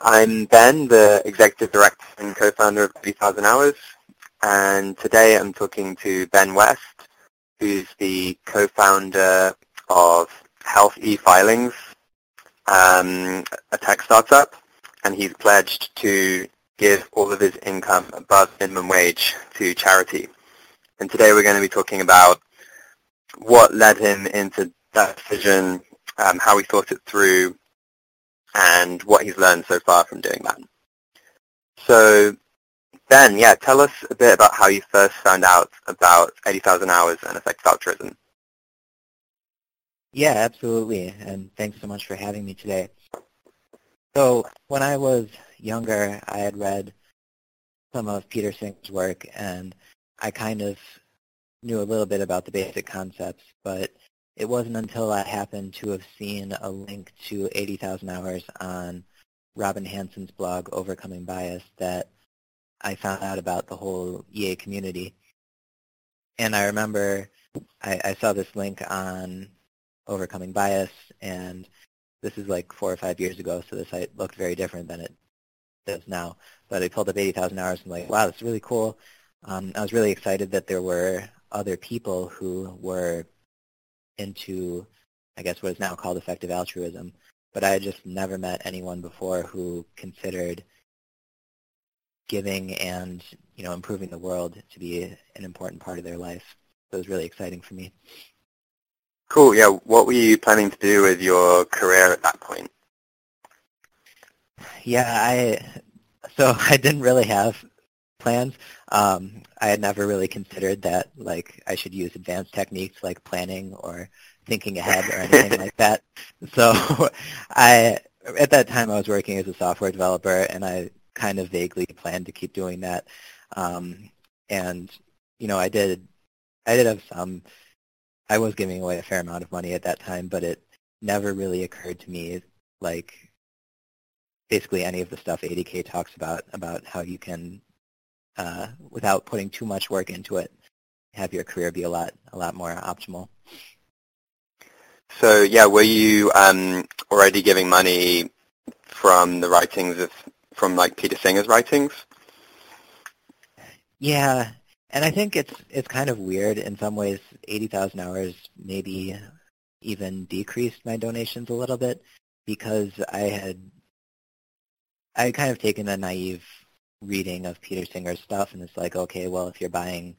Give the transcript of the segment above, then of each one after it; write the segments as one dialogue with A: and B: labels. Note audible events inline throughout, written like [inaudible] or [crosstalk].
A: I'm Ben, the Executive Director and co-founder of 80,000 Hours, and today I'm talking to Ben West, who's the co-founder of Health E-Filings, um, a tech startup, and he's pledged to give all of his income above minimum wage to charity. And today we're going to be talking about what led him into that decision, um, how he thought it through, and what he's learned so far from doing that. So Ben, yeah, tell us a bit about how you first found out about 80,000 hours and effective altruism.
B: Yeah, absolutely. And thanks so much for having me today. So when I was younger, I had read some of Peter Singer's work, and I kind of knew a little bit about the basic concepts, but it wasn't until I happened to have seen a link to 80,000 hours on Robin Hanson's blog, Overcoming Bias, that I found out about the whole EA community. And I remember I, I saw this link on Overcoming Bias, and this is like four or five years ago, so the site looked very different than it does now. But I pulled up 80,000 hours and like, wow, this is really cool. Um, I was really excited that there were other people who were into, I guess, what is now called effective altruism. But I had just never met anyone before who considered giving and you know improving the world to be an important part of their life. So it was really exciting for me.
A: Cool. Yeah. What were you planning to do with your career at that point?
B: Yeah, I so [laughs] I didn't really have plans. Um, I had never really considered that like I should use advanced techniques like planning or thinking ahead or anything [laughs] like that. So [laughs] I at that time I was working as a software developer and I kind of vaguely planned to keep doing that. Um, and you know I did I did have some I was giving away a fair amount of money at that time, but it never really occurred to me like basically any of the stuff 80K talks about, about how you can, uh, without putting too much work into it, have your career be a lot, a lot more optimal.
A: So yeah, were you um, already giving money from the writings of, from like Peter Singer's writings?
B: Yeah, and I think it's it's kind of weird in some ways. Eighty thousand hours maybe even decreased my donations a little bit because I had I had kind of taken a naive reading of Peter Singer's stuff, and it's like, okay, well, if you're buying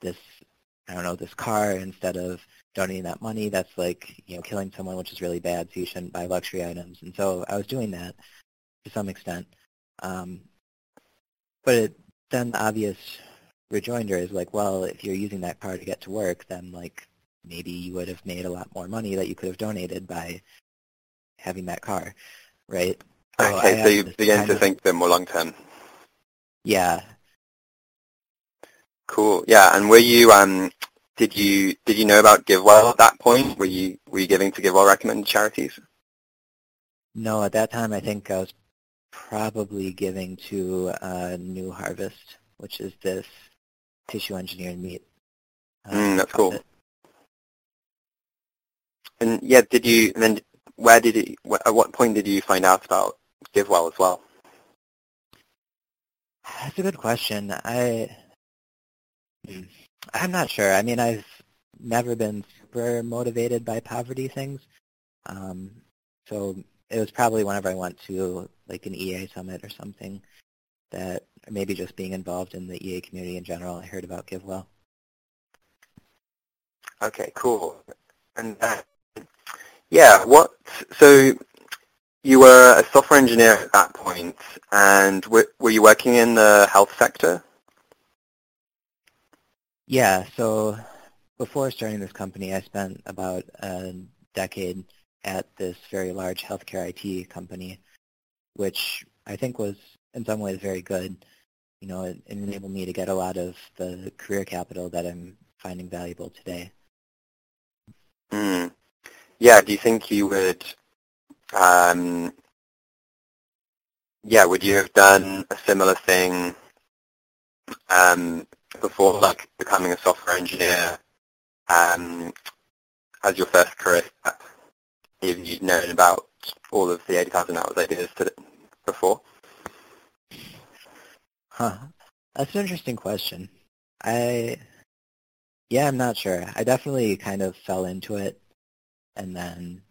B: this, I don't know, this car instead of donating that money, that's like you know killing someone, which is really bad. So you shouldn't buy luxury items. And so I was doing that to some extent, um, but it, then the obvious rejoinder is like, well, if you're using that car to get to work, then like maybe you would have made a lot more money that you could have donated by having that car, right?
A: So okay, so you begin to of, think bit more long term.
B: Yeah.
A: Cool. Yeah, and were you um did you did you know about GiveWell at that point? Were you were you giving to GiveWell recommended charities?
B: No, at that time I think I was probably giving to uh, New Harvest, which is this tissue engineered meat.
A: Uh, mm, that's cool. It. And yeah, did you? And then where did it? At what point did you find out about GiveWell as well?
B: That's a good question. I I'm not sure. I mean, I've never been super motivated by poverty things. Um, so it was probably whenever I went to like an EA summit or something that maybe just being involved in the EA community in general, I heard about GiveWell.
A: Okay, cool. And uh, yeah, what? So you were a software engineer at that point, and were, were you working in the health sector?
B: Yeah. So before starting this company, I spent about a decade at this very large healthcare IT company, which I think was in some ways very good. You know, it, it enabled me to get a lot of the career capital that I'm finding valuable today.
A: Mm. Yeah, do you think you would, um, yeah, would you have done a similar thing um, before, like becoming a software engineer um, as your first career? If you'd known about all of the 80,000 hours ideas to, before? Huh.
B: That's an interesting question. I, yeah, I'm not sure. I definitely kind of fell into it and then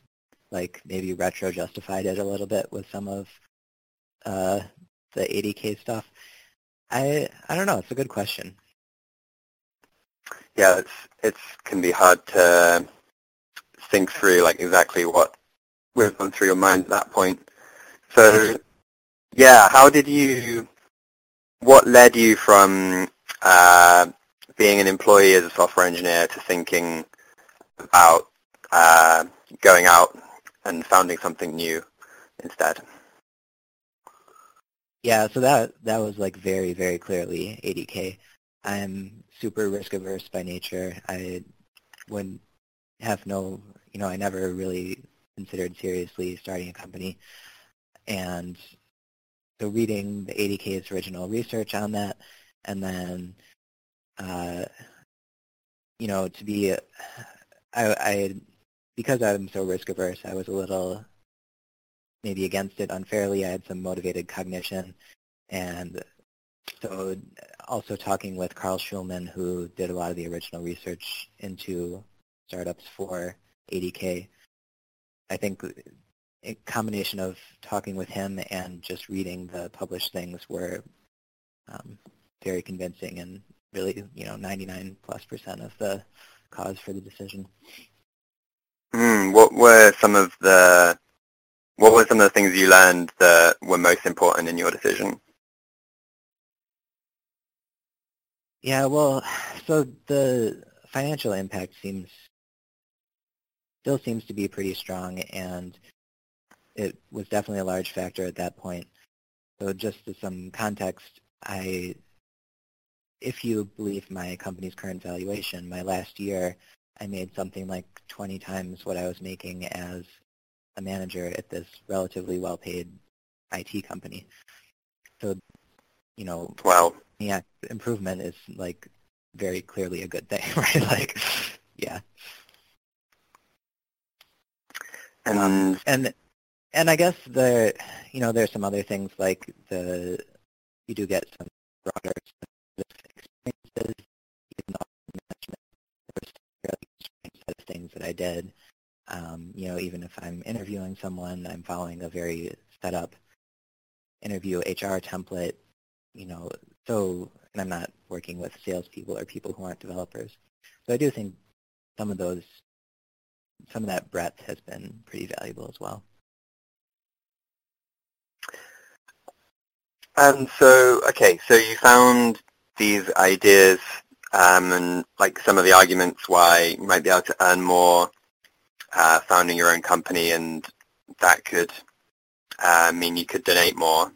B: like maybe retro justified it a little bit with some of uh, the 80K stuff. I I don't know. It's a good question.
A: Yeah, it's it's can be hard to think through like exactly what was going through your mind at that point. So yeah, how did you? What led you from uh, being an employee as a software engineer to thinking about uh, going out and founding something new instead?
B: Yeah, so that that was like very very clearly 80k. I'm super risk averse by nature. I would have no, you know, I never really considered seriously starting a company, and so reading the 80k's original research on that, and then, uh, you know, to be, I, I because I'm so risk averse, I was a little maybe against it unfairly. I had some motivated cognition. And so also talking with Carl Shulman, who did a lot of the original research into startups for 80K, I think a combination of talking with him and just reading the published things were um, very convincing and really, you know, 99 plus percent of the cause for the decision.
A: Mm, what were some of the what were some of the things you learned that were most important in your decision?
B: Yeah, well, so the financial impact seems still seems to be pretty strong, and it was definitely a large factor at that point. So just to some context, I, if you believe my company's current valuation, my last year I made something like 20 times what I was making as a manager at this relatively well-paid IT company. So, you know,
A: wow.
B: yeah, improvement is like very clearly a good thing, [laughs] right? like, yeah.
A: And um,
B: and and I guess the you know there's some other things like the you do get some broader experiences, even though management, there's fairly set of things that I did um, you know, even if I'm interviewing someone, I'm following a very set up interview HR template, you know, so, and I'm not working with salespeople or people who aren't developers. So I do think some of those, some of that breadth has been pretty valuable as well.
A: And so, okay, so you found these ideas um, and like some of the arguments why you might be able to earn more uh, founding your own company, and that could uh, mean you could donate more.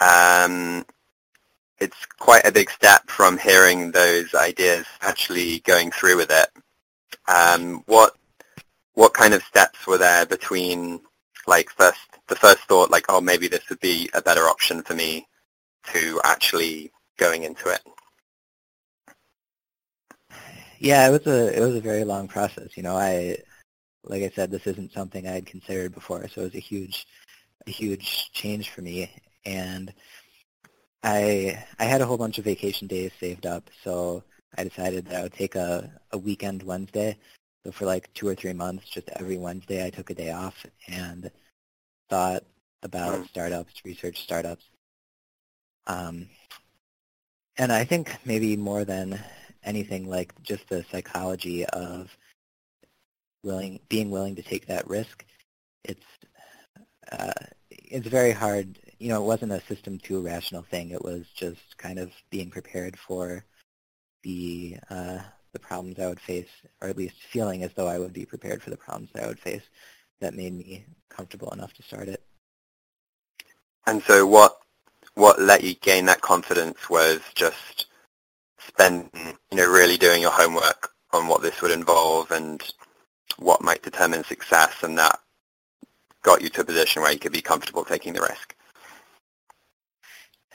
A: Um, it's quite a big step from hearing those ideas actually going through with it. Um, what what kind of steps were there between like first the first thought like oh maybe this would be a better option for me to actually going into it?
B: Yeah, it was a it was a very long process. You know, I like I said, this isn't something I had considered before, so it was a huge, a huge change for me. And I I had a whole bunch of vacation days saved up, so I decided that I would take a, a weekend Wednesday. So for like two or three months, just every Wednesday, I took a day off and thought about mm. startups, research startups. Um, and I think maybe more than anything, like just the psychology of willing, being willing to take that risk, it's uh, it's very hard. You know, it wasn't a system two rational thing. It was just kind of being prepared for the uh, the problems I would face, or at least feeling as though I would be prepared for the problems that I would face. That made me comfortable enough to start it.
A: And so, what what let you gain that confidence was just spending, you know, really doing your homework on what this would involve and what might determine success, and that got you to a position where you could be comfortable taking the risk.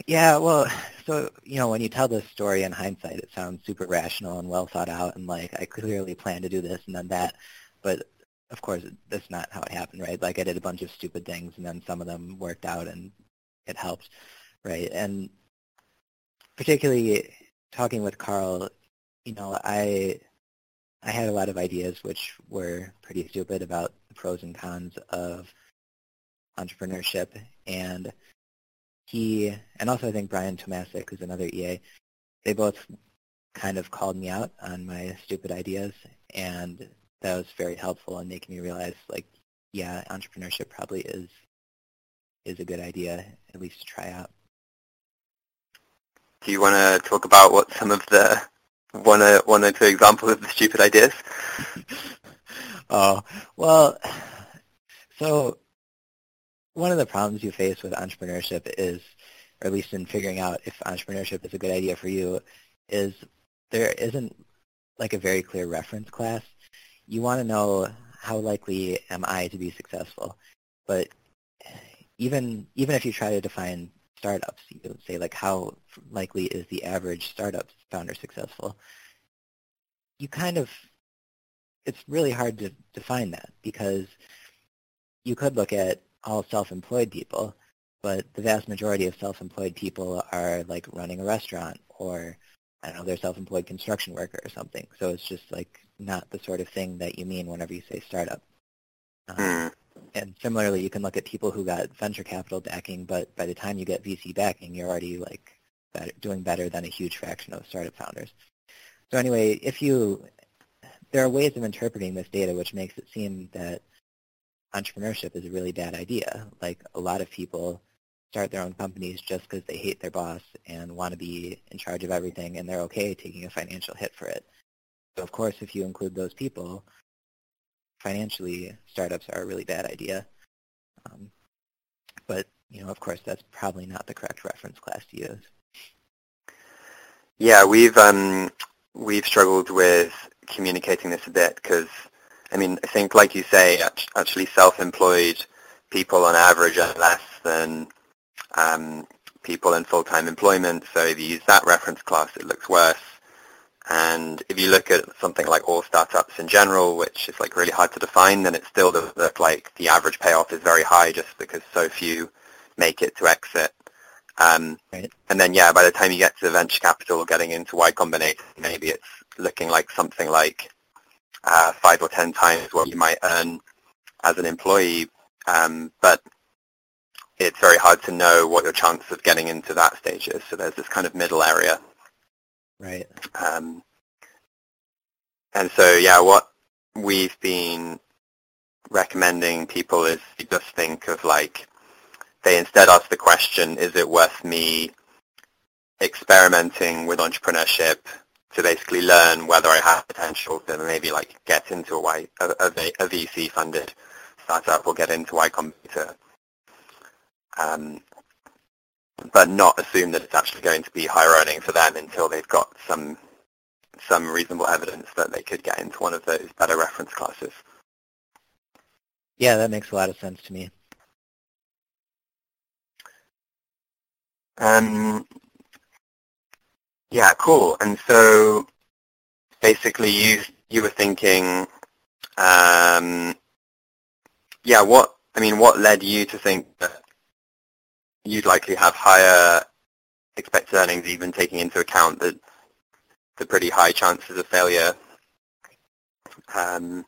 B: Yeah, well, so you know, when you tell this story in hindsight, it sounds super rational and well thought out, and like I clearly planned to do this and then that. But of course, that's not how it happened, right? Like I did a bunch of stupid things, and then some of them worked out, and it helped, right? And particularly talking with Carl, you know, I I had a lot of ideas which were pretty stupid about the pros and cons of entrepreneurship, and he, and also I think Brian Tomasik, who's another EA, they both kind of called me out on my stupid ideas, and that was very helpful in making me realize, like, yeah, entrepreneurship probably is is a good idea, at least to try out.
A: Do you want to talk about what some of the one or one or two examples of the stupid ideas? [laughs]
B: oh well, so one of the problems you face with entrepreneurship is, or at least in figuring out if entrepreneurship is a good idea for you, is there isn't like a very clear reference class. You want to know how likely am I to be successful, but even even if you try to define startups, you would say like how likely is the average startup founder successful? You kind of it's really hard to define that because you could look at all self-employed people, but the vast majority of self-employed people are like running a restaurant or I don't know, they're self-employed construction worker or something. So it's just like not the sort of thing that you mean whenever you say startup. Um, hmm. And similarly, you can look at people who got venture capital backing, but by the time you get VC backing, you're already like better, doing better than a huge fraction of startup founders. So anyway, if you, there are ways of interpreting this data which makes it seem that entrepreneurship is a really bad idea. Like a lot of people start their own companies just because they hate their boss and want to be in charge of everything and they're okay taking a financial hit for it. So of course, if you include those people, financially, startups are a really bad idea. Um, but, you know, of course, that's probably not the correct reference class to use.
A: Yeah, we've um, we've struggled with communicating this a bit because, I mean, I think, like you say, actually self-employed people on average are less than um, people in full-time employment. So if you use that reference class, it looks worse. And if you look at something like all startups in general, which is like really hard to define, then it still does look like the average payoff is very high just because so few make it to exit. Um, right. And then, yeah, by the time you get to the venture capital or getting into Y Combinator, maybe it's looking like something like uh, five or ten times what you might earn as an employee. Um, but it's very hard to know what your chance of getting into that stage is. So there's this kind of middle area.
B: Right.
A: Um, and so, yeah, what we've been recommending people is just think of like, they instead ask the question, is it worth me experimenting with entrepreneurship to basically learn whether I have potential to maybe like get into a, y, a, a, a VC funded startup or get into Y Combinator um, but not assume that it's actually going to be higher earning for them until they've got some some reasonable evidence that they could get into one of those better reference classes.
B: Yeah, that makes a lot of sense to me.
A: Um, yeah, cool. And so basically you you were thinking, um, yeah, what, I mean, what led you to think that you'd likely have higher expected earnings, even taking into account the the pretty high chances of failure. Um,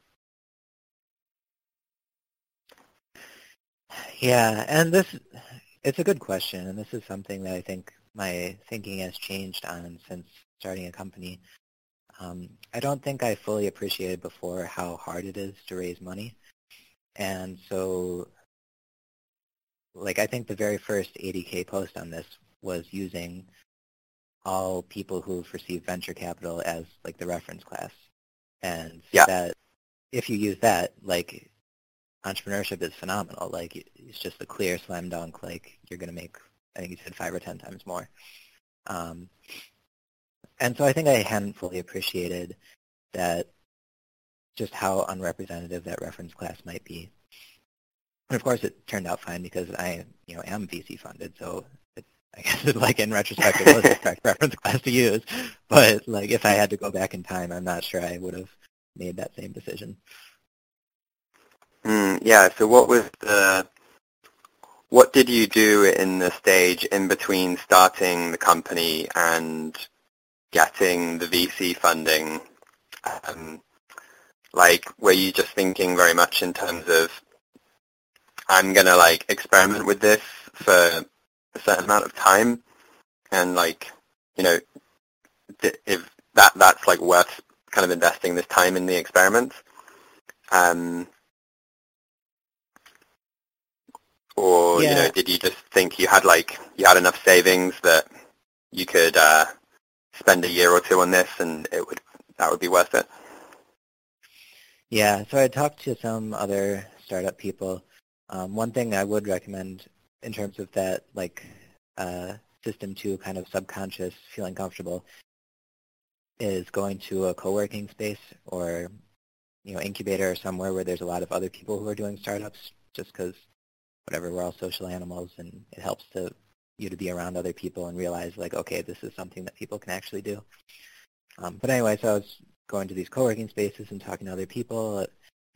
B: yeah, and this it's a good question, and this is something that I think my thinking has changed on since starting a company. Um, I don't think I fully appreciated before how hard it is to raise money. And so like I think the very first 80K post on this was using all people who've received venture capital as like the reference class. And yeah. that if you use that, like entrepreneurship is phenomenal. Like it's just a clear slam dunk. Like you're going to make, I think you said five or ten times more. Um, and so I think I hadn't fully appreciated that just how unrepresentative that reference class might be. And of course, it turned out fine because I, you know, am VC funded. So it, I guess, like in retrospect, it was the [laughs] correct reference class to use. But like, if I had to go back in time, I'm not sure I would have made that same decision.
A: Mm, yeah. So what was the what did you do in the stage in between starting the company and getting the VC funding? Um, like, were you just thinking very much in terms of, I'm going to like experiment with this for a certain amount of time and like, you know, if that, that's like worth kind of investing this time in the experiment? Um, or
B: Yeah.
A: you know, did you just think you had like you had enough savings that you could uh, spend a year or two on this and it would that would be worth it?
B: Yeah, so I talked to some other startup people. Um, one thing I would recommend in terms of that, like uh, system two kind of subconscious feeling comfortable, is going to a co-working space or you know incubator or somewhere where there's a lot of other people who are doing startups. Just because whatever, we're all social animals, and it helps to you to be around other people and realize like, okay, this is something that people can actually do. Um, but anyway, so I was going to these co-working spaces and talking to other people,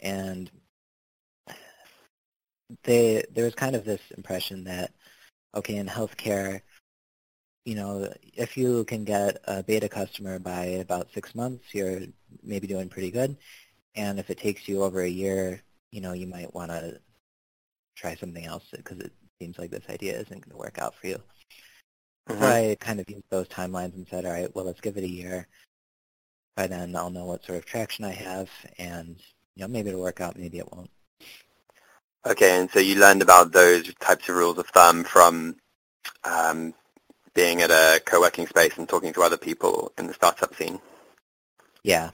B: and they there was kind of this impression that okay, in healthcare, you know, if you can get a beta customer by about six months, you're maybe doing pretty good, and if it takes you over a year, you know, you might want to try something else because it seems like this idea isn't going to work out for you.
A: Mhm.
B: So I kind of used those timelines and said, all right, well, let's give it a year. By then, I'll know what sort of traction I have, and you know, maybe it'll work out, maybe it won't.
A: Okay, and so you learned about those types of rules of thumb from um, being at a co-working space and talking to other people in the startup scene.
B: Yeah,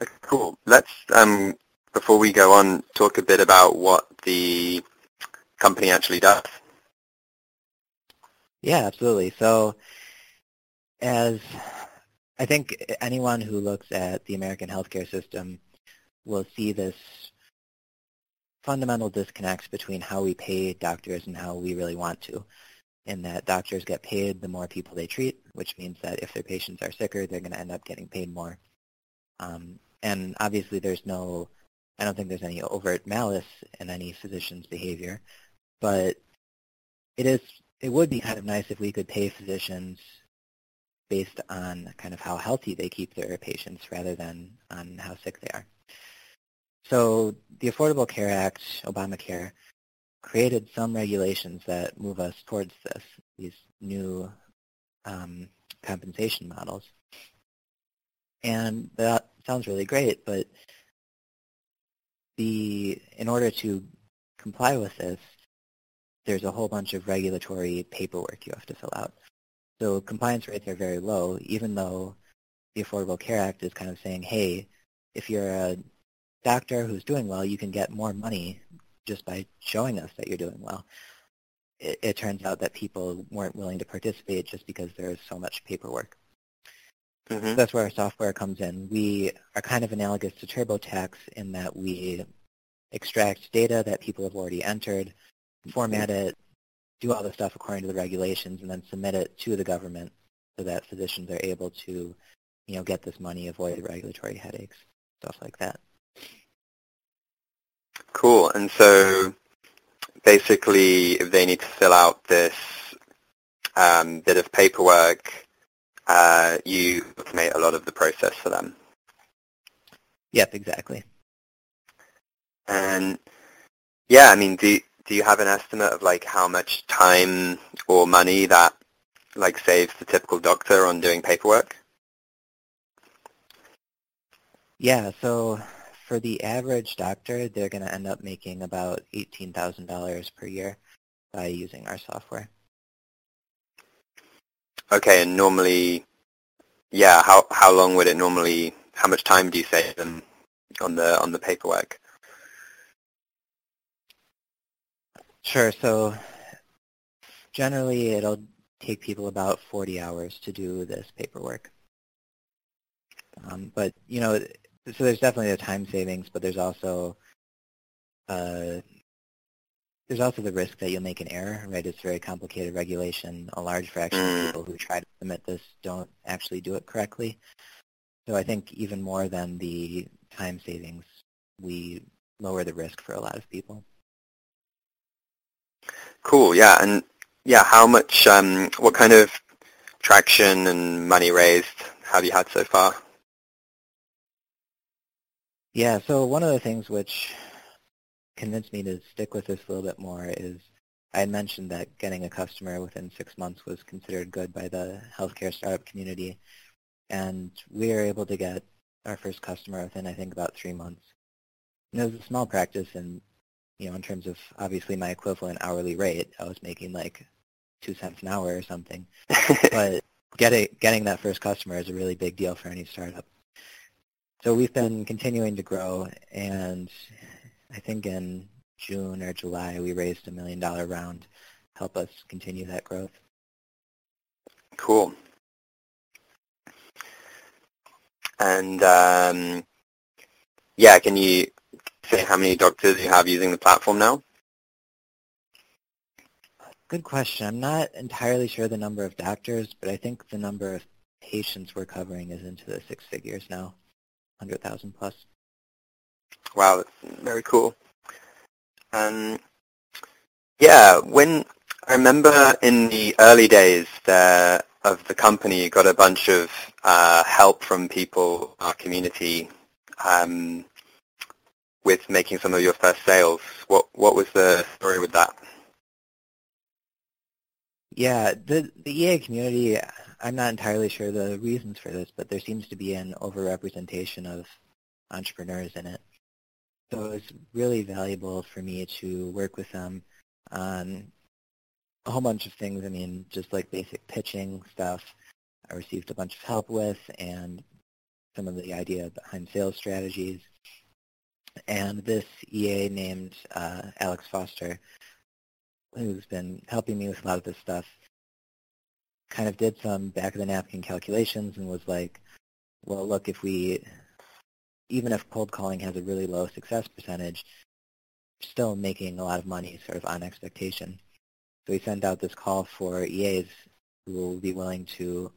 A: Okay, cool. Let's, um, before we go on, talk a bit about what the company actually does.
B: yeah, absolutely. So, as I think anyone who looks at the American healthcare system will see this fundamental disconnects between how we pay doctors and how we really want to. In that doctors get paid the more people they treat, which means that if their patients are sicker, they're going to end up getting paid more. Um, and obviously there's no, I don't think there's any overt malice in any physician's behavior, but it is, it would be kind of nice if we could pay physicians based on kind of how healthy they keep their patients rather than on how sick they are. So the Affordable Care Act, Obamacare, created some regulations that move us towards this, these new um, compensation models. And that sounds really great, but the in order to comply with this, there's a whole bunch of regulatory paperwork you have to fill out. So compliance rates are very low, even though the Affordable Care Act is kind of saying, hey, if you're a doctor who's doing well, you can get more money just by showing us that you're doing well. It, it turns out that people weren't willing to participate just because there's so much paperwork.
A: hmm
B: That's where our software comes in. We are kind of analogous to TurboTax in that we extract data that people have already entered, format it, do all the stuff according to the regulations, and then submit it to the government so that physicians are able to, you know, get this money, avoid regulatory headaches, stuff like that.
A: Cool. And so basically, if they need to fill out this um, bit of paperwork, uh, you automate a lot of the process for them.
B: Yep, exactly.
A: And yeah, I mean, do do you have an estimate of like how much time or money that like saves the typical doctor on doing paperwork?
B: Yeah, so for the average doctor, they're going to end up making about $18,000 per year by using our software.
A: Okay, and normally, yeah, how how long would it normally? How much time do you save them on the on the paperwork?
B: Sure. So generally, it'll take people about 40 hours to do this paperwork. Um, but you know, so there's definitely a time savings, but there's also uh, there's also the risk that you'll make an error. Right? It's very complicated regulation. A large fraction
A: Mm.
B: of people who try to submit this don't actually do it correctly. So I think even more than the time savings, we lower the risk for a lot of people.
A: Cool. Yeah, and yeah, how much? Um, what kind of traction and money raised have you had so far?
B: Yeah. So one of the things which convinced me to stick with this a little bit more is I had mentioned that getting a customer within six months was considered good by the healthcare startup community, and we were able to get our first customer within I think about three months. And it was a small practice, and you know, in terms of obviously my equivalent hourly rate, I was making like two cents an hour or something. [laughs] but getting getting that first customer is a really big deal for any startup. So we've been continuing to grow, and I think in June or July we raised a million dollar round to help us continue that growth.
A: Cool. And um, yeah, can you say how many doctors you have using the platform now?
B: Good question. I'm not entirely sure the number of doctors, but I think the number of patients we're covering is into the six figures now, 100,000 plus.
A: Wow, that's very cool. Um, yeah, when I remember in the early days there of the company, you got a bunch of uh, help from people, our community, um, with making some of your first sales. What what was the story with that?
B: Yeah, the the EA community. I'm not entirely sure the reasons for this, but there seems to be an overrepresentation of entrepreneurs in it. So it was really valuable for me to work with them on a whole bunch of things. I mean, just like basic pitching stuff I received a bunch of help with and some of the idea behind sales strategies. And this EA named uh, Alex Foster, who's been helping me with a lot of this stuff, kind of did some back-of-the-napkin calculations and was like, well, look, if we even if cold calling has a really low success percentage, still making a lot of money sort of on expectation. So we send out this call for EAs who will be willing to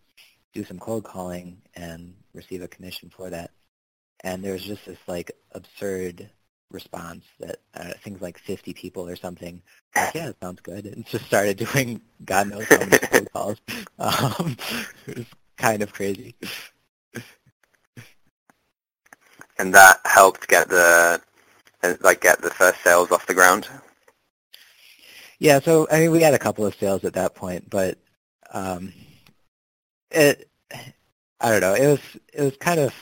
B: do some cold calling and receive a commission for that. And there's just this like absurd response that uh, things like 50 people or something like, yeah, it sounds good, and just started [laughs] doing God knows how many cold calls. Um, [laughs] it was kind of crazy
A: and that helped get the like get the first sales off the ground.
B: Yeah, so I mean, we had a couple of sales at that point, but um, it I don't know. It was it was kind of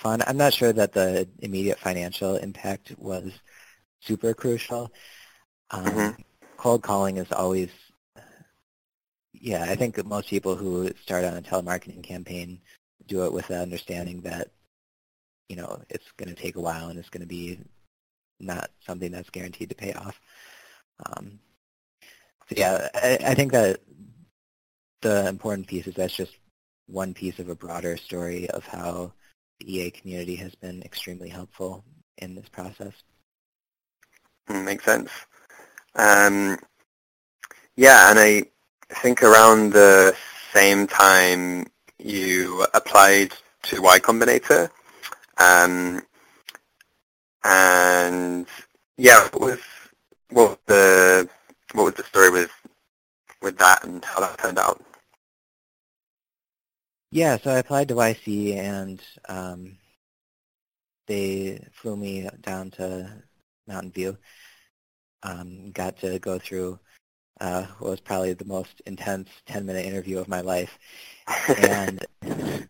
B: fun. I'm not sure that the immediate financial impact was super crucial. Um, mm-hmm. Cold calling is always, yeah. I think most people who start on a telemarketing campaign do it with the understanding that you know, it's going to take a while and it's going to be not something that's guaranteed to pay off. Um, so yeah, I, I think that the important piece is that's just one piece of a broader story of how EA community has been extremely helpful in this process.
A: Hmm, makes sense. Um, yeah, and I think around the same time you applied to Y Combinator. Um, and yeah, what was what was the what was the story with with that and how that turned out?
B: Yeah, so I applied to YC and um, they flew me down to Mountain View. Um, got to go through uh, what was probably the most intense 10-minute interview of my life. and [laughs]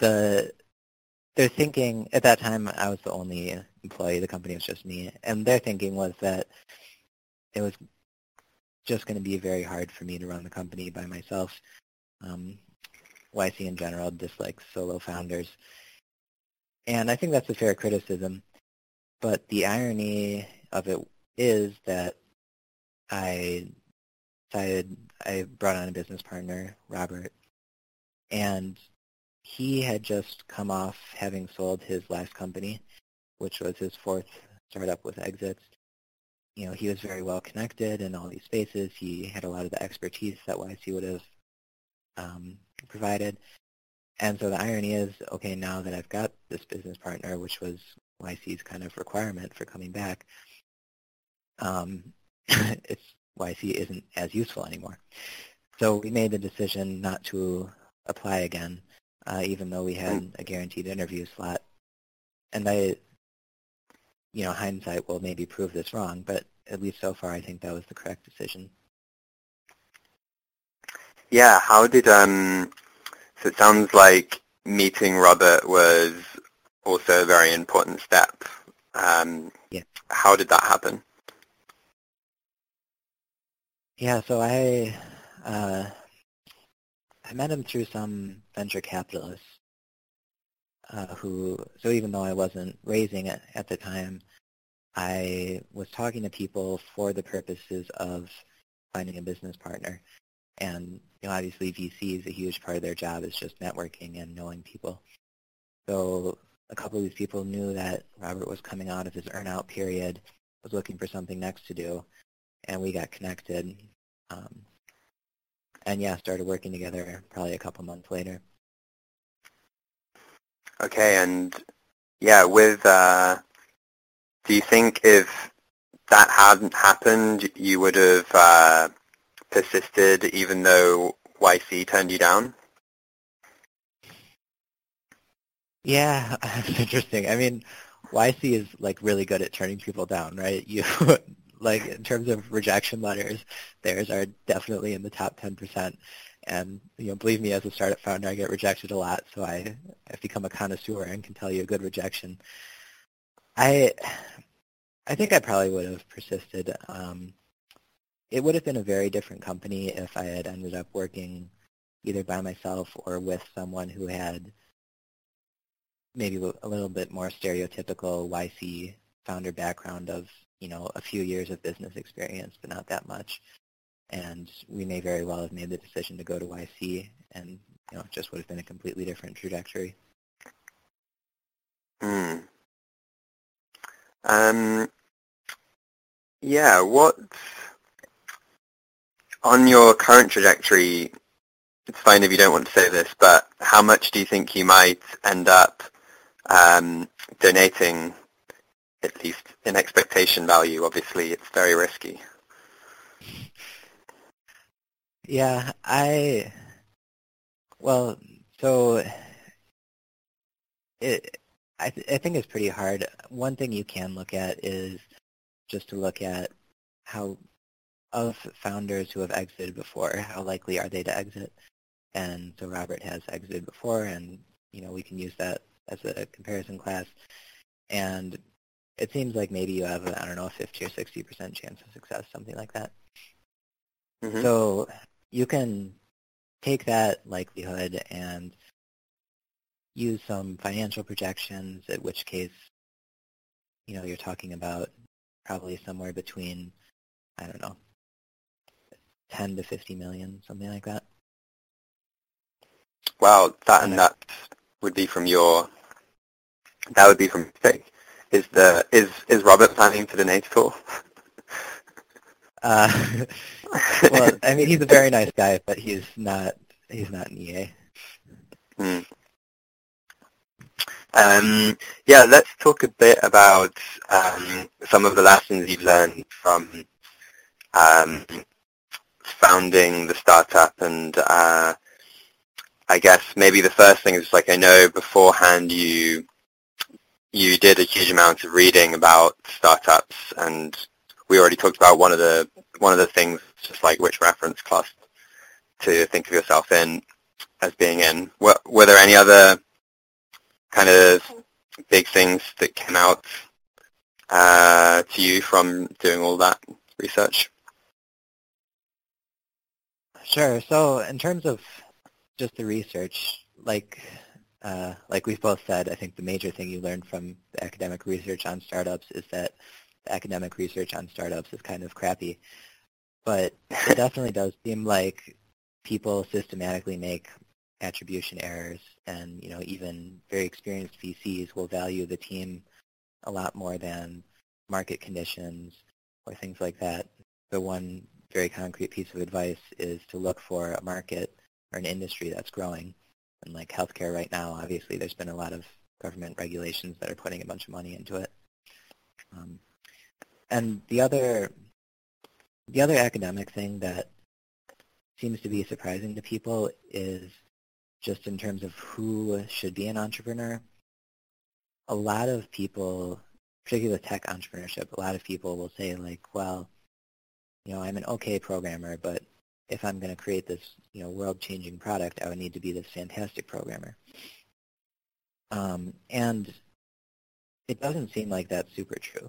B: the their thinking at that time, I was the only employee. The company was just me, and their thinking was that it was just going to be very hard for me to run the company by myself. Um, YC in general dislikes solo founders, and I think that's a fair criticism. But the irony of it is that I decided I brought on a business partner, Robert, and he had just come off having sold his last company, which was his fourth startup with exits. You know, he was very well connected in all these spaces. He had a lot of the expertise that YC would have um, provided. And so the irony is, okay, now that I've got this business partner, which was YC's kind of requirement for coming back, um, [laughs] it's YC isn't as useful anymore. So we made the decision not to apply again, uh, even though we had a guaranteed interview slot. And I, you know, hindsight will maybe prove this wrong, but at least so far I think that was the correct decision.
A: Yeah, how did, um, so it sounds like meeting Robert was also a very important step. Um,
B: yeah.
A: How did that happen?
B: Yeah, so I uh, I met him through some venture capitalists uh, who, so even though I wasn't raising it at the time, I was talking to people for the purposes of finding a business partner. And you know, obviously VC is a huge part of their job is just networking and knowing people. So a couple of these people knew that Robert was coming out of his earnout period, was looking for something next to do, and we got connected. Um, and yeah, started working together probably a couple months later.
A: Okay, and yeah, with uh, do you think if that hadn't happened, you would have uh, persisted even though YC turned you down?
B: Yeah, [laughs] that's interesting. I mean, YC is like really good at turning people down, right? [laughs] You like in terms of rejection letters, theirs are definitely in the top 10%. And you know, believe me, as a startup founder, I get rejected a lot, so I I've become a connoisseur and can tell you a good rejection. I I think I probably would have persisted. Um, it would have been a very different company if I had ended up working either by myself or with someone who had maybe a little bit more stereotypical YC founder background of you know, a few years of business experience, but not that much. And we may very well have made the decision to go to YC, and you know, it just would have been a completely different trajectory.
A: Hmm. Um. Yeah. What on your current trajectory? It's fine if you don't want to say this, but how much do you think you might end up um, donating at least in expectation value, obviously it's very risky.
B: Yeah, I, well, so it, I, th- I think it's pretty hard. One thing you can look at is just to look at how, of founders who have exited before, how likely are they to exit? And so Robert has exited before, and you know we can use that as a comparison class. And it seems like maybe you have, I don't know, a 50 or 60% chance of success, something like that. Mm-hmm. So you can take that likelihood and use some financial projections, at which case, you know, you're talking about probably somewhere between, I don't know, 10 to 50 million, something like that.
A: Wow, that and that would be from your, that would be from stake. Is the is is Robert planning to donate at all?
B: Uh, [laughs] well, I mean, he's a very nice guy, but he's not he's not an EA.
A: Hmm. Um, yeah, let's talk a bit about um, some of the lessons you've learned from um, founding the startup. And uh, I guess maybe the first thing is like I know beforehand you you did a huge amount of reading about startups, and we already talked about one of the one of the things, just like which reference class to think of yourself in as being in. Were, were there any other kind of big things that came out uh, to you from doing all that research?
B: Sure. So in terms of just the research, like uh, like we've both said, I think the major thing you learn from the academic research on startups is that the academic research on startups is kind of crappy. But it [laughs] definitely does seem like people systematically make attribution errors and, you know, even very experienced VCs will value the team a lot more than market conditions or things like that. The one very concrete piece of advice is to look for a market or an industry that's growing and like healthcare right now, obviously there's been a lot of government regulations that are putting a bunch of money into it. Um, and the other the other academic thing that seems to be surprising to people is just in terms of who should be an entrepreneur. A lot of people, particularly with tech entrepreneurship, a lot of people will say like, well, you know, I'm an okay programmer, but if I'm going to create this, you know, world-changing product, I would need to be this fantastic programmer. Um, and it doesn't seem like that's super true.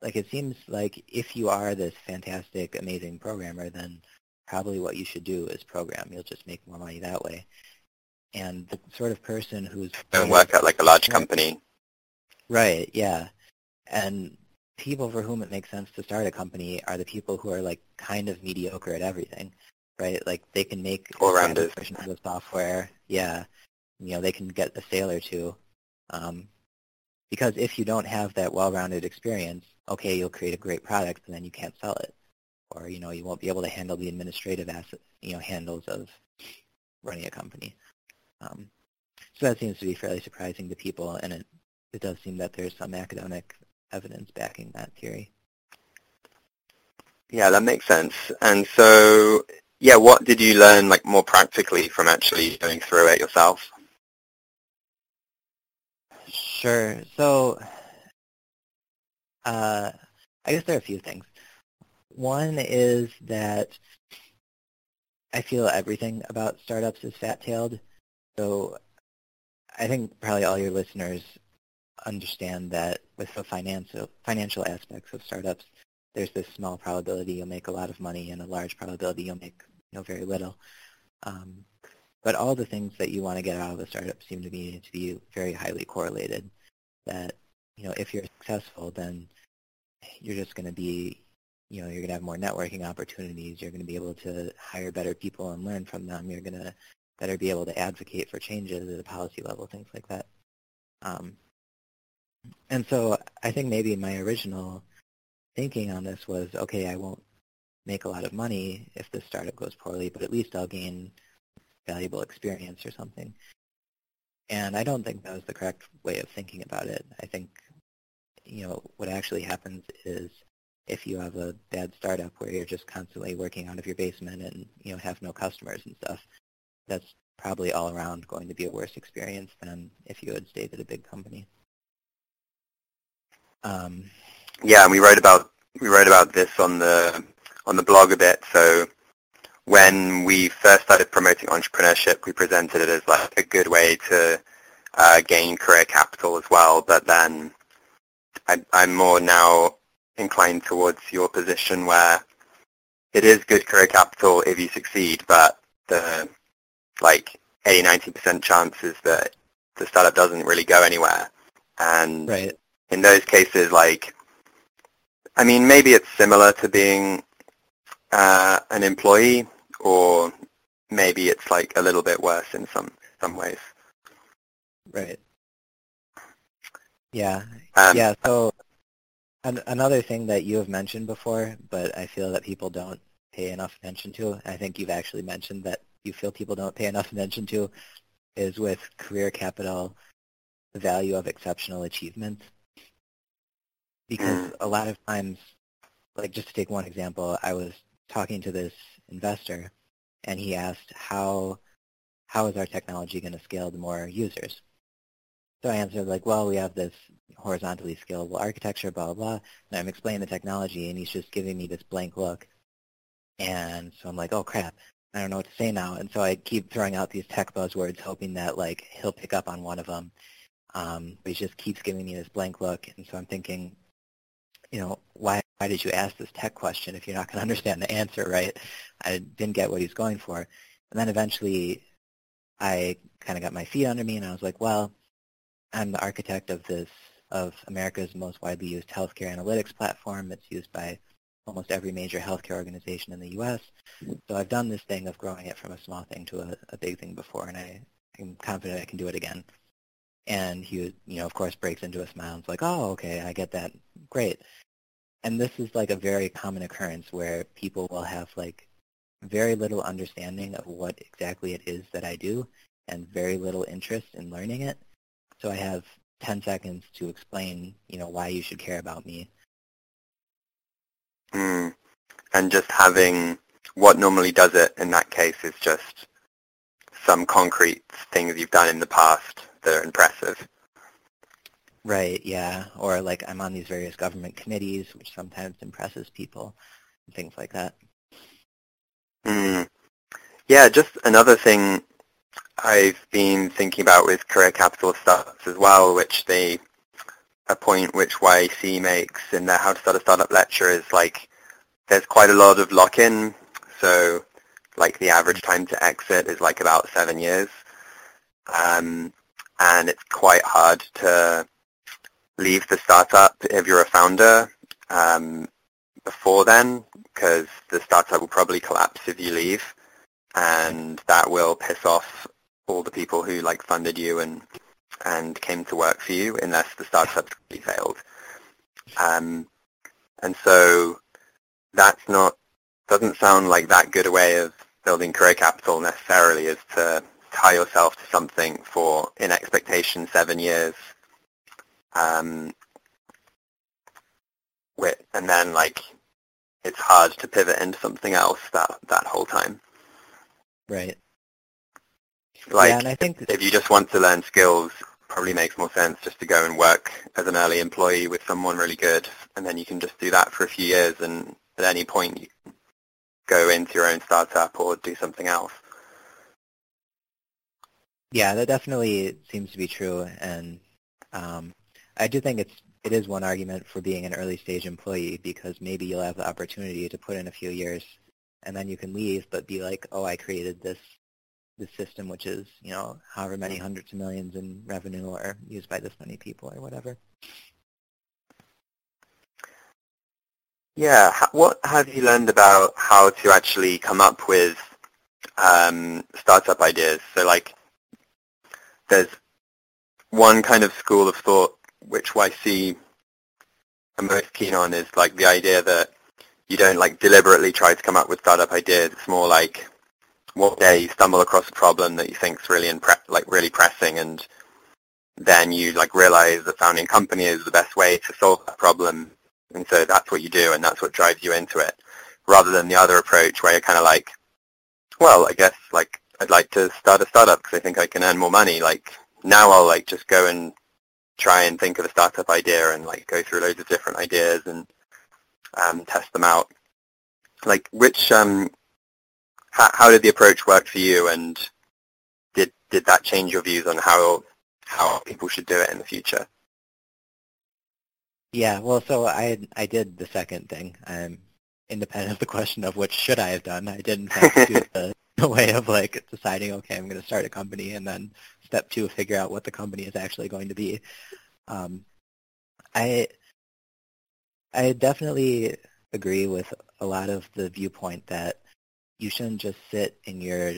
B: Like it seems like if you are this fantastic, amazing programmer, then probably what you should do is program. You'll just make more money that way. And the sort of person who's
A: don't work at like a large company.
B: Right. Yeah. And people for whom it makes sense to start a company are the people who are like kind of mediocre at everything, right? Like they can make
A: all-rounders
B: version of the software. Yeah. You know, they can get a sale or two. Um, because if you don't have that well-rounded experience, okay, you'll create a great product, but then you can't sell it, or you know, you won't be able to handle the administrative asset, you know, handles of running a company. Um, so that seems to be fairly surprising to people, and it it does seem that there's some academic evidence backing that theory.
A: Yeah, that makes sense. And so, yeah, what did you learn like more practically from actually going through it yourself?
B: Sure. So, uh, I guess there are a few things. One is that I feel everything about startups is fat-tailed. So I think probably all your listeners understand that with the financial financial aspects of startups, there's this small probability you'll make a lot of money and a large probability you'll make you know very little. Um, but all the things that you want to get out of a startup seem to me to be very highly correlated. That you know if you're successful, then you're just going to be you know you're going to have more networking opportunities. You're going to be able to hire better people and learn from them. You're going to better be able to advocate for changes at a policy level, things like that. Um, and so I think maybe my original thinking on this was, okay, I won't make a lot of money if this startup goes poorly, but at least I'll gain valuable experience or something. And I don't think that was the correct way of thinking about it. I think, you know, what actually happens is if you have a bad startup where you're just constantly working out of your basement and, you know, have no customers and stuff, that's probably all around going to be a worse experience than if you had stayed at a big company.
A: Um, yeah, and we wrote about we wrote about this on the on the blog a bit. So when we first started promoting entrepreneurship, we presented it as like a good way to uh, gain career capital as well. But then I, I'm more now inclined towards your position where it is good career capital if you succeed, but the like 80, 90% chance is that the startup doesn't really go anywhere. And
B: right.
A: In those cases, like, I mean, maybe it's similar to being uh, an employee, or maybe it's like a little bit worse in some some ways.
B: Right. Yeah. Um, yeah. So an- another thing that you have mentioned before, but I feel that people don't pay enough attention to. I think you've actually mentioned that you feel people don't pay enough attention to is with career capital, the value of exceptional achievement. Because mm. a lot of times, like just to take one example, I was talking to this investor and he asked how how is our technology going to scale to more users? So I answered like, well, we have this horizontally scalable architecture, blah, blah, blah. And I'm explaining the technology and he's just giving me this blank look. And so I'm like, oh crap, I don't know what to say now. And so I keep throwing out these tech buzzwords, hoping that like he'll pick up on one of them. Um, but he just keeps giving me this blank look. And so I'm thinking, you know, why why did you ask this tech question if you're not going [laughs] to understand the answer, right? I didn't get what he's going for. And then eventually I kind of got my feet under me and I was like, well, I'm the architect of this, of America's most widely used healthcare analytics platform. It's used by almost every major healthcare organization in the U.S. So I've done this thing of growing it from a small thing to a, a big thing before, and I, I'm confident I can do it again. And he, you know, of course, breaks into a smile and is like, oh, okay, I get that. Great. And this is like a very common occurrence where people will have like very little understanding of what exactly it is that I do and very little interest in learning it. So I have 10 seconds to explain, you know, why you should care about me hmm.
A: and just having what normally does it in that case is just some concrete things you've done in the past that are impressive.
B: Right, yeah. Or like I'm on these various government committees, which sometimes impresses people, and things like that.
A: Mm. Yeah, just another thing I've been thinking about with career capital startups as well, which they a point which YC makes in their How to Start a Startup lecture is like there's quite a lot of lock-in. So like the average time to exit is like about seven years. Um, and it's quite hard to leave the startup if you're a founder um, before then because the startup will probably collapse if you leave and that will piss off all the people who like funded you and and came to work for you unless the startup really failed. Um, and so that's not doesn't sound like that good a way of building career capital necessarily is to tie yourself to something for in expectation seven years um, with, and then like it's hard to pivot into something else that that whole time.
B: Right.
A: Like,
B: yeah, and I think
A: if you just want to learn skills, probably makes more sense just to go and work as an early employee with someone really good, and then you can just do that for a few years, and at any point you go into your own startup or do something else.
B: Yeah, that definitely seems to be true, and um, I do think it's it is one argument for being an early stage employee because maybe you'll have the opportunity to put in a few years and then you can leave but be like, oh, I created this this system which is, you know, however many hundreds of millions in revenue or used by this many people or whatever.
A: Yeah, what have you learned about how to actually come up with um, startup ideas? So like, there's one kind of school of thought which YC I'm most keen on is like the idea that you don't like deliberately try to come up with startup ideas. It's more like one day you stumble across a problem that you think is really impre- like really pressing, and then you like realize that founding a company is the best way to solve that problem, and so that's what you do, and that's what drives you into it, rather than the other approach where you're kind of like, well, I guess like I'd like to start a startup because I think I can earn more money. Like now I'll like just go and try and think of a startup idea and like go through loads of different ideas and um, test them out. Like which, um, how, how did the approach work for you and did, did that change your views on how, how people should do it in the future?
B: Yeah, well, so I I did the second thing. I'm independent of the question of which should I have done. I did in fact do [laughs] the, the way of like deciding, okay, I'm going to start a company, and then step two, figure out what the company is actually going to be. Um, I I definitely agree with a lot of the viewpoint that you shouldn't just sit in your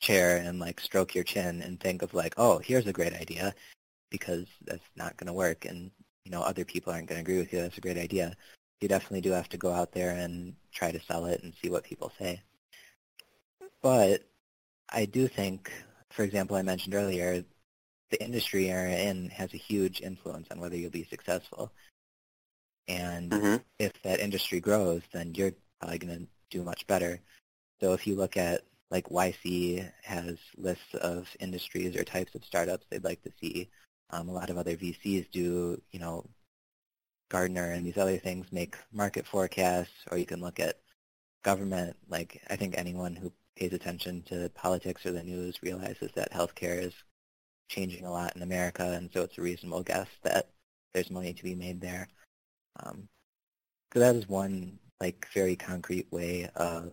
B: chair and like stroke your chin and think of like, oh, here's a great idea, because that's not going to work, and you know other people aren't going to agree with you. That's a great idea. You definitely do have to go out there and try to sell it and see what people say. But I do think for example, I mentioned earlier, the industry you're in has a huge influence on whether you'll be successful. And mm-hmm. if that industry grows, then you're probably going to do much better. So if you look at like YC has lists of industries or types of startups they'd like to see. Um, a lot of other VCs do, you know, Gartner and these other things make market forecasts, or you can look at government. Like I think anyone who pays attention to politics or the news realizes that healthcare is changing a lot in America, and so it's a reasonable guess that there's money to be made there. Um, so that is one like very concrete way of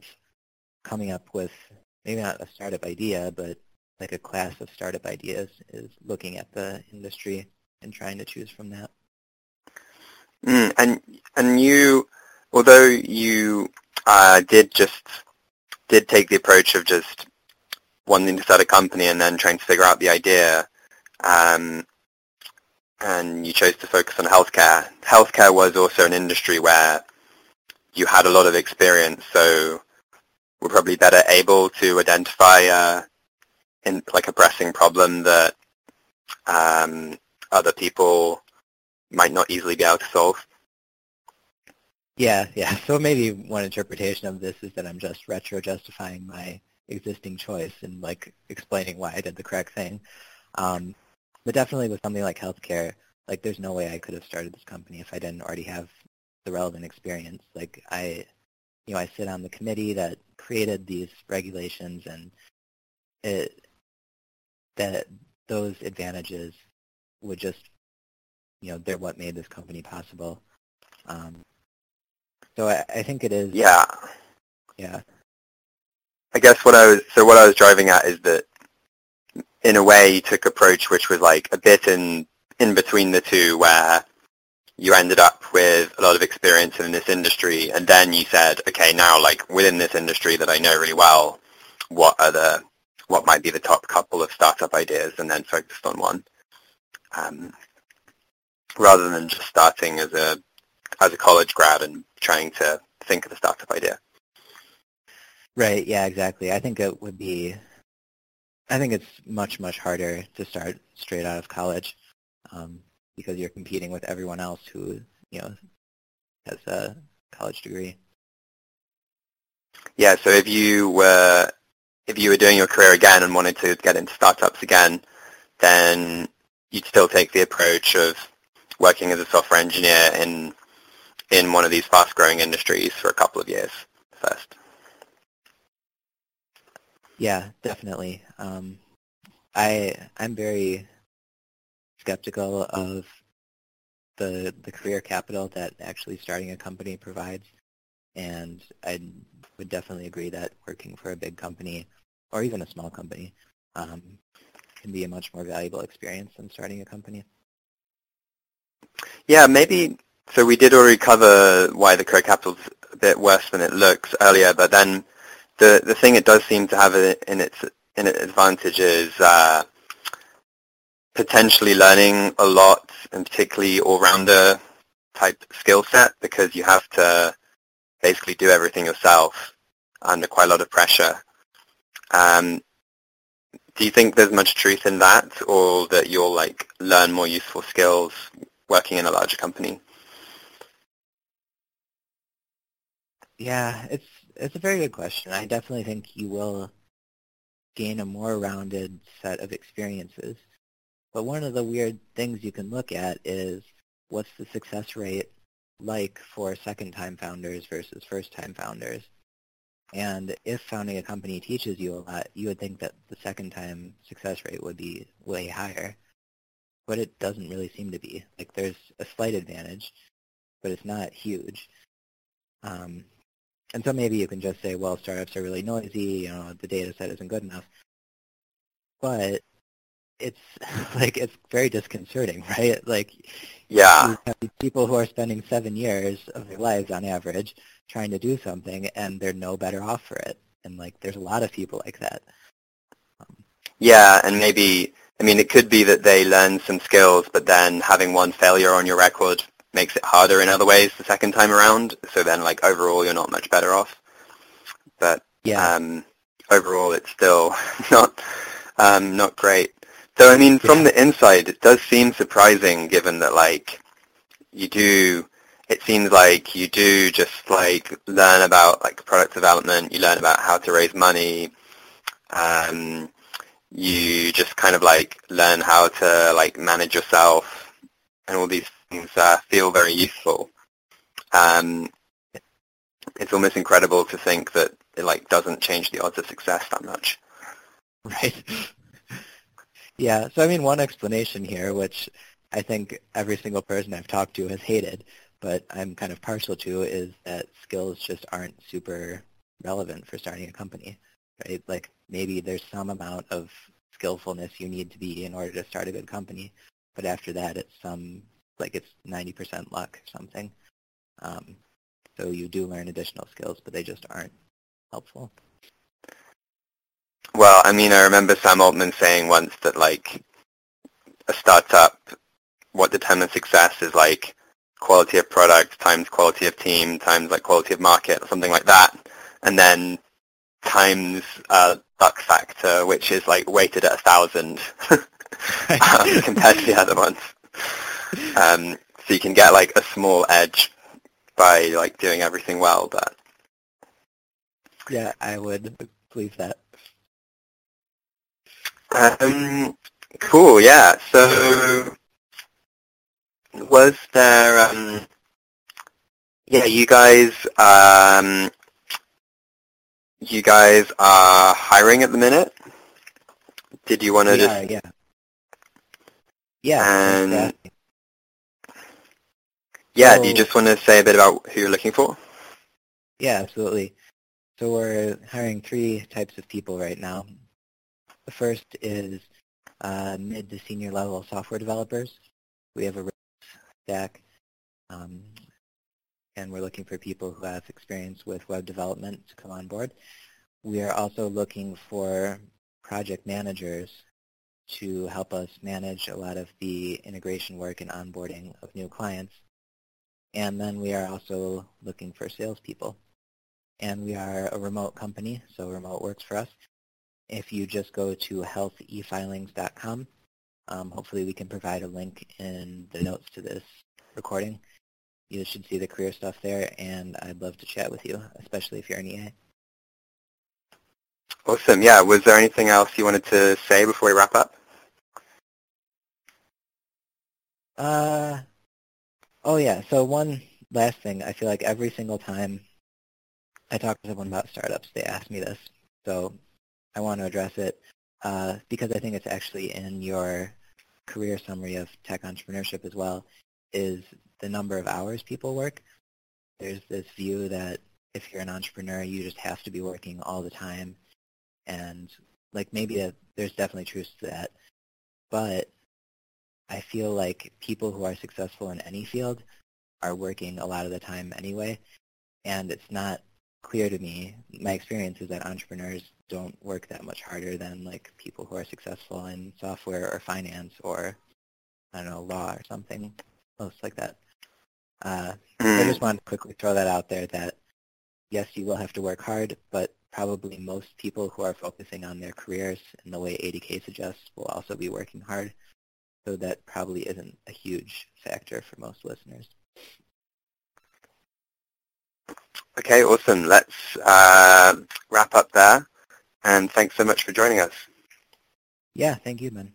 B: coming up with maybe not a startup idea, but like a class of startup ideas is looking at the industry and trying to choose from that.
A: Mm, and and you, although you uh, did just did take the approach of just wanting to start a company and then trying to figure out the idea, um, and you chose to focus on healthcare. Healthcare was also an industry where you had a lot of experience, so were probably better able to identify uh, in like a pressing problem that um, other people might not easily be able to solve.
B: Yeah, yeah. [laughs] So maybe one interpretation of this is that I'm just retro justifying my existing choice and like explaining why I did the correct thing. Um, but definitely with something like healthcare, like there's no way I could have started this company if I didn't already have the relevant experience. Like I, you know, I sit on the committee that created these regulations and it, that those advantages would just, you know, they're what made this company possible. Um, so I, I think it is.
A: Yeah.
B: Yeah.
A: I guess what I was so what I was driving at is that in a way you took approach which was like a bit in in between the two where you ended up with a lot of experience in this industry and then you said, okay, now like within this industry that I know really well, what are the what might be the top couple of startup ideas and then focused on one. Um, rather than just starting as a as a college grad and trying to think of a startup idea.
B: Right. Yeah. Exactly. I think it would be. I think it's much much harder to start straight out of college um, because you're competing with everyone else who you know has a college degree.
A: Yeah. So if you were if you were doing your career again and wanted to get into startups again, then you'd still take the approach of working as a software engineer in in one of these fast-growing industries for a couple of years first.
B: Yeah, definitely. Um, I I'm very skeptical of the the career capital that actually starting a company provides, and I would definitely agree that working for a big company or even a small company um, can be a much more valuable experience than starting a company.
A: Yeah, maybe so we did already cover why the career capital is a bit worse than it looks earlier, but then the the thing it does seem to have in its in its advantage is uh, potentially learning a lot, and particularly all-rounder type skill set, because you have to basically do everything yourself under quite a lot of pressure. Um, do you think there's much truth in that, or that you'll like learn more useful skills working in a larger company?
B: Yeah, it's it's a very good question. I definitely think you will gain a more rounded set of experiences. But one of the weird things you can look at is what's the success rate like for second-time founders versus first-time founders. And if founding a company teaches you a lot, you would think that the second-time success rate would be way higher. But it doesn't really seem to be. Like there's a slight advantage, but it's not huge. Um, and so maybe you can just say, well, startups are really noisy, you know, the data set isn't good enough. But it's [laughs] like it's very disconcerting, [laughs] right? Like
A: yeah.
B: you have these people who are spending seven years of their lives on average trying to do something and they're no better off for it. And like there's a lot of people like that.
A: Um, yeah, and maybe I mean it could be that they learn some skills but then having one failure on your record makes it harder in other ways the second time around. So then, like overall, you're not much better off. But yeah, um, overall, it's still [laughs] not um, not great. So I mean, from yeah. the inside, it does seem surprising, given that like you do. It seems like you do just like learn about like product development. You learn about how to raise money. Um, you just kind of like learn how to like manage yourself and all these things uh, feel very useful. Um, it's almost incredible to think that it like doesn't change the odds of success that much. [laughs]
B: Right. yeah. So I mean, one explanation here, which I think every single person I've talked to has hated, but I'm kind of partial to, is that skills just aren't super relevant for starting a company. Right? Like maybe there's some amount of skillfulness you need to be in order to start a good company, but after that, it's some like it's 90% luck or something. Um, so you do learn additional skills, but they just aren't helpful.
A: Well, I mean, I remember Sam Altman saying once that like a startup, what determines success is like quality of product times quality of team times like quality of market or something like that, and then times uh, luck factor, which is like weighted at a thousand um, [laughs] [laughs] compared to the other ones. Um, so you can get like a small edge by like doing everything well, but
B: yeah, I would believe that.
A: Um, cool, yeah. So was there, um, yeah, you guys, um, you guys are hiring at the minute? Did you want to just...
B: Are, yeah. Yeah.
A: And,
B: exactly.
A: yeah,
B: So-
A: do you just want to say a bit about who you're looking for?
B: Yeah, absolutely. So we're hiring three types of people right now. The first is uh, mid to senior level software developers. We have a stack, um, and we're looking for people who have experience with web development to come on board. We are also looking for project managers to help us manage a lot of the integration work and onboarding of new clients. And then we are also looking for salespeople and we are a remote company, so remote works for us. If you just go to healthefilings.com, um, hopefully we can provide a link in the notes to this recording. You should see the career stuff there, and I'd love to chat with you, especially if you're an EA.
A: Awesome, yeah. Was there anything else you wanted to say before we wrap up?
B: Uh, oh yeah, so one last thing. I feel like every single time I talk to someone about startups, they ask me this. So I want to address it uh, because I think it's actually in your career summary of tech entrepreneurship as well, is the number of hours people work. There's this view that if you're an entrepreneur, you just have to be working all the time. And like maybe a, there's definitely truth to that. But I feel like people who are successful in any field are working a lot of the time anyway. And it's not clear to me, my experience is that entrepreneurs don't work that much harder than like people who are successful in software or finance or I don't know, law or something else like that. Uh, [clears throat] I just wanted to quickly throw that out there that yes, you will have to work hard, but probably most people who are focusing on their careers and the way 80K suggests will also be working hard. So that probably isn't a huge factor for most listeners.
A: Okay, awesome. Let's uh, wrap up there. And thanks so much for joining us.
B: Yeah, thank you, Ben.